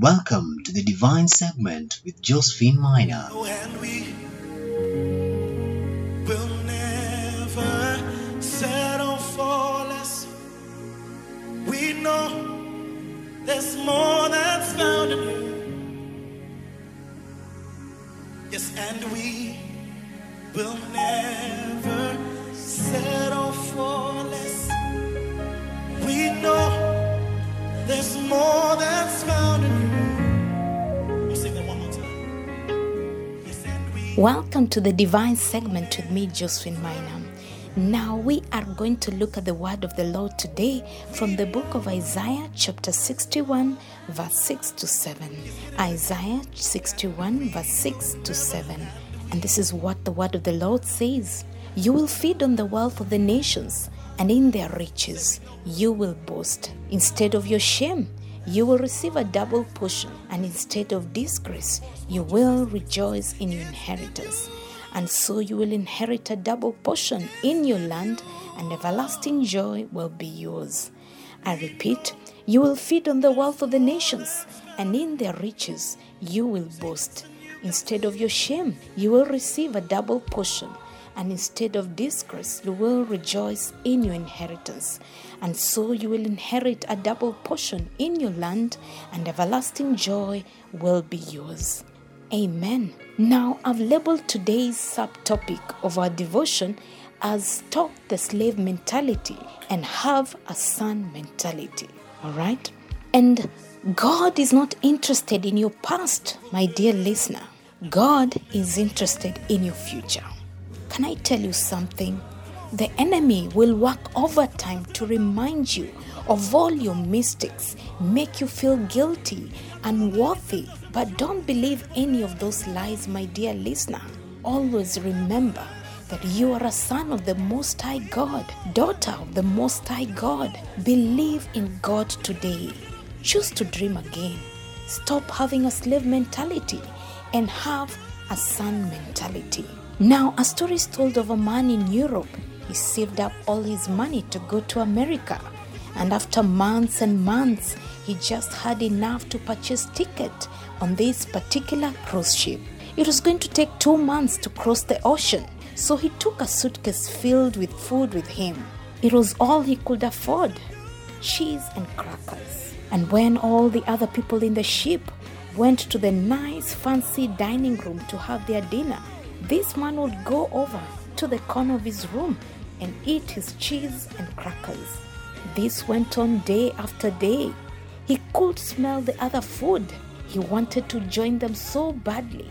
Welcome to the Divine Segment with Josephine Minor. Oh, and we will never settle for less. We know there's more that's found in you. Yes, and we will never settle Welcome to the divine segment with me, Josephine Minor. Now we are going to look at the word of the Lord today from the book of Isaiah, chapter 61, verse 6 to 7. Isaiah 61, verse 6 to 7. And this is what the word of the Lord says You will feed on the wealth of the nations, and in their riches you will boast. Instead of your shame, you will receive a double portion, and instead of disgrace, you will rejoice in your inheritance. And so you will inherit a double portion in your land, and everlasting joy will be yours. I repeat, you will feed on the wealth of the nations, and in their riches you will boast. Instead of your shame, you will receive a double portion, and instead of disgrace, you will rejoice in your inheritance. And so you will inherit a double portion in your land, and everlasting joy will be yours. Amen. Now, I've labeled today's subtopic of our devotion as Stop the Slave Mentality and Have a Son Mentality. All right? And God is not interested in your past, my dear listener. God is interested in your future. Can I tell you something? The enemy will work overtime to remind you of all your mistakes, make you feel guilty, and unworthy. But don't believe any of those lies, my dear listener. Always remember that you are a son of the Most High God, daughter of the Most High God. Believe in God today. Choose to dream again. Stop having a slave mentality and have a son mentality. Now, a story is told of a man in Europe. He saved up all his money to go to America. And after months and months, he just had enough to purchase ticket on this particular cruise ship. It was going to take two months to cross the ocean, so he took a suitcase filled with food with him. It was all he could afford cheese and crackers. And when all the other people in the ship went to the nice fancy dining room to have their dinner, this man would go over to the corner of his room and eat his cheese and crackers. This went on day after day. He could smell the other food. He wanted to join them so badly,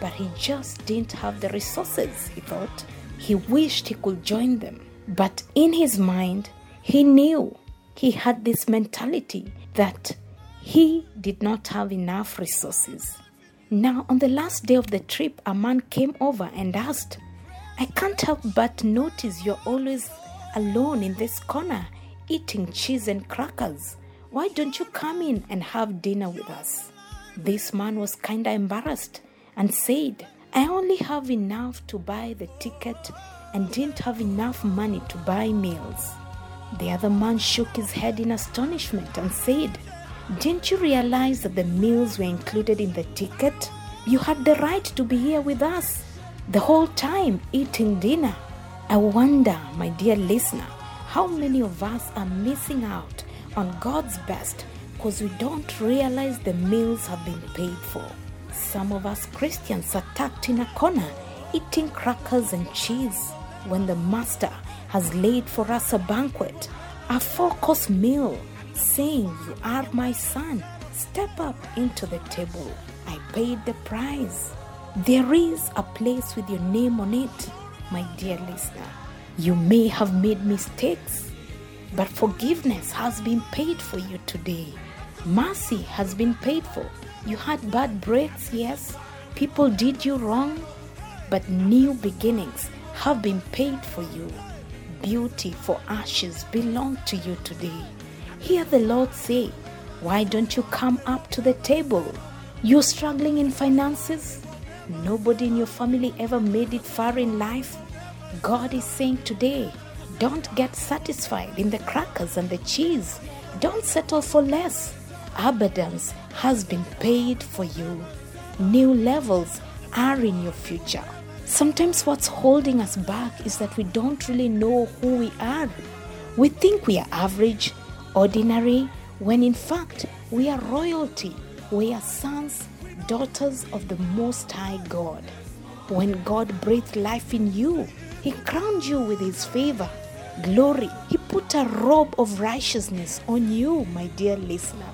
but he just didn't have the resources, he thought. He wished he could join them. But in his mind, he knew he had this mentality that he did not have enough resources. Now, on the last day of the trip, a man came over and asked, I can't help but notice you're always alone in this corner eating cheese and crackers. Why don't you come in and have dinner with us? This man was kinda embarrassed and said, I only have enough to buy the ticket and didn't have enough money to buy meals. The other man shook his head in astonishment and said, Didn't you realize that the meals were included in the ticket? You had the right to be here with us the whole time eating dinner. I wonder, my dear listener, how many of us are missing out on God's best because we don't realize the meals have been paid for. Some of us Christians are tucked in a corner eating crackers and cheese when the Master has laid for us a banquet, a four course meal, saying, You are my son. Step up into the table. I paid the price. There is a place with your name on it, my dear listener. You may have made mistakes, but forgiveness has been paid for you today. Mercy has been paid for. You had bad breaks, yes. People did you wrong, but new beginnings have been paid for you. Beauty for ashes belong to you today. Hear the Lord say, Why don't you come up to the table? You're struggling in finances? Nobody in your family ever made it far in life? God is saying today, don't get satisfied in the crackers and the cheese. Don't settle for less. Abundance has been paid for you. New levels are in your future. Sometimes what's holding us back is that we don't really know who we are. We think we are average, ordinary, when in fact we are royalty. We are sons, daughters of the Most High God. When God breathed life in you, He crowned you with His favor, glory. He put a robe of righteousness on you, my dear listener.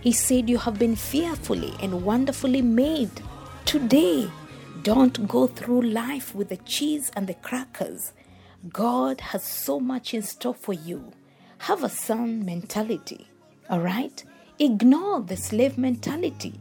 He said, You have been fearfully and wonderfully made. Today, don't go through life with the cheese and the crackers. God has so much in store for you. Have a son mentality, all right? Ignore the slave mentality.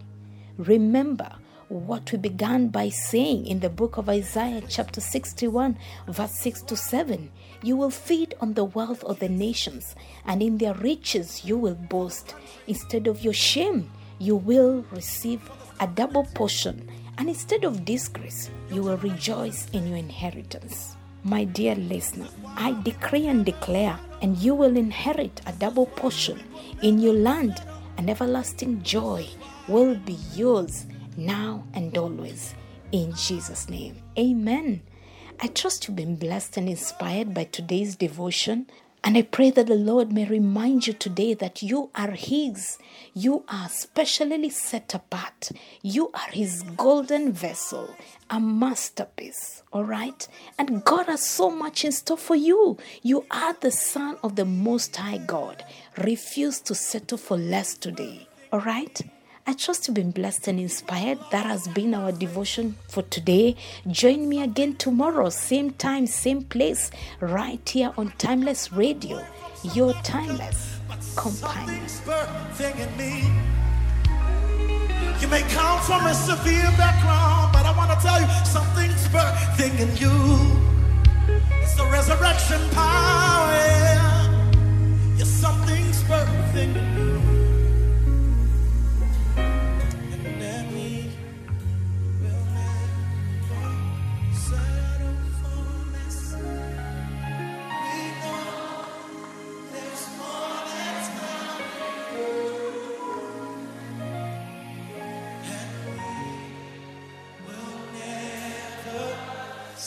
Remember what we began by saying in the book of Isaiah, chapter 61, verse 6 to 7. You will feed on the wealth of the nations, and in their riches you will boast. Instead of your shame, you will receive a double portion, and instead of disgrace, you will rejoice in your inheritance. My dear listener, I decree and declare, and you will inherit a double portion in your land. An everlasting joy will be yours now and always. In Jesus' name, amen. I trust you've been blessed and inspired by today's devotion. And I pray that the Lord may remind you today that you are His. You are specially set apart. You are His golden vessel, a masterpiece. All right? And God has so much in store for you. You are the Son of the Most High God. Refuse to settle for less today. All right? I trust you've been blessed and inspired. That has been our devotion for today. Join me again tomorrow, same time, same place, right here on Timeless Radio, your timeless companion. You may come from a severe background, but I want to tell you something's birthing in you. It's the resurrection power.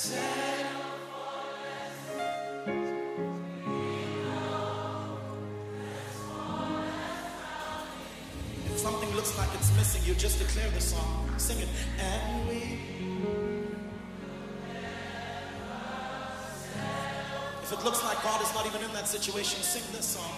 If something looks like it's missing, you just declare the song. Sing it. And we. If it looks like God is not even in that situation, sing this song.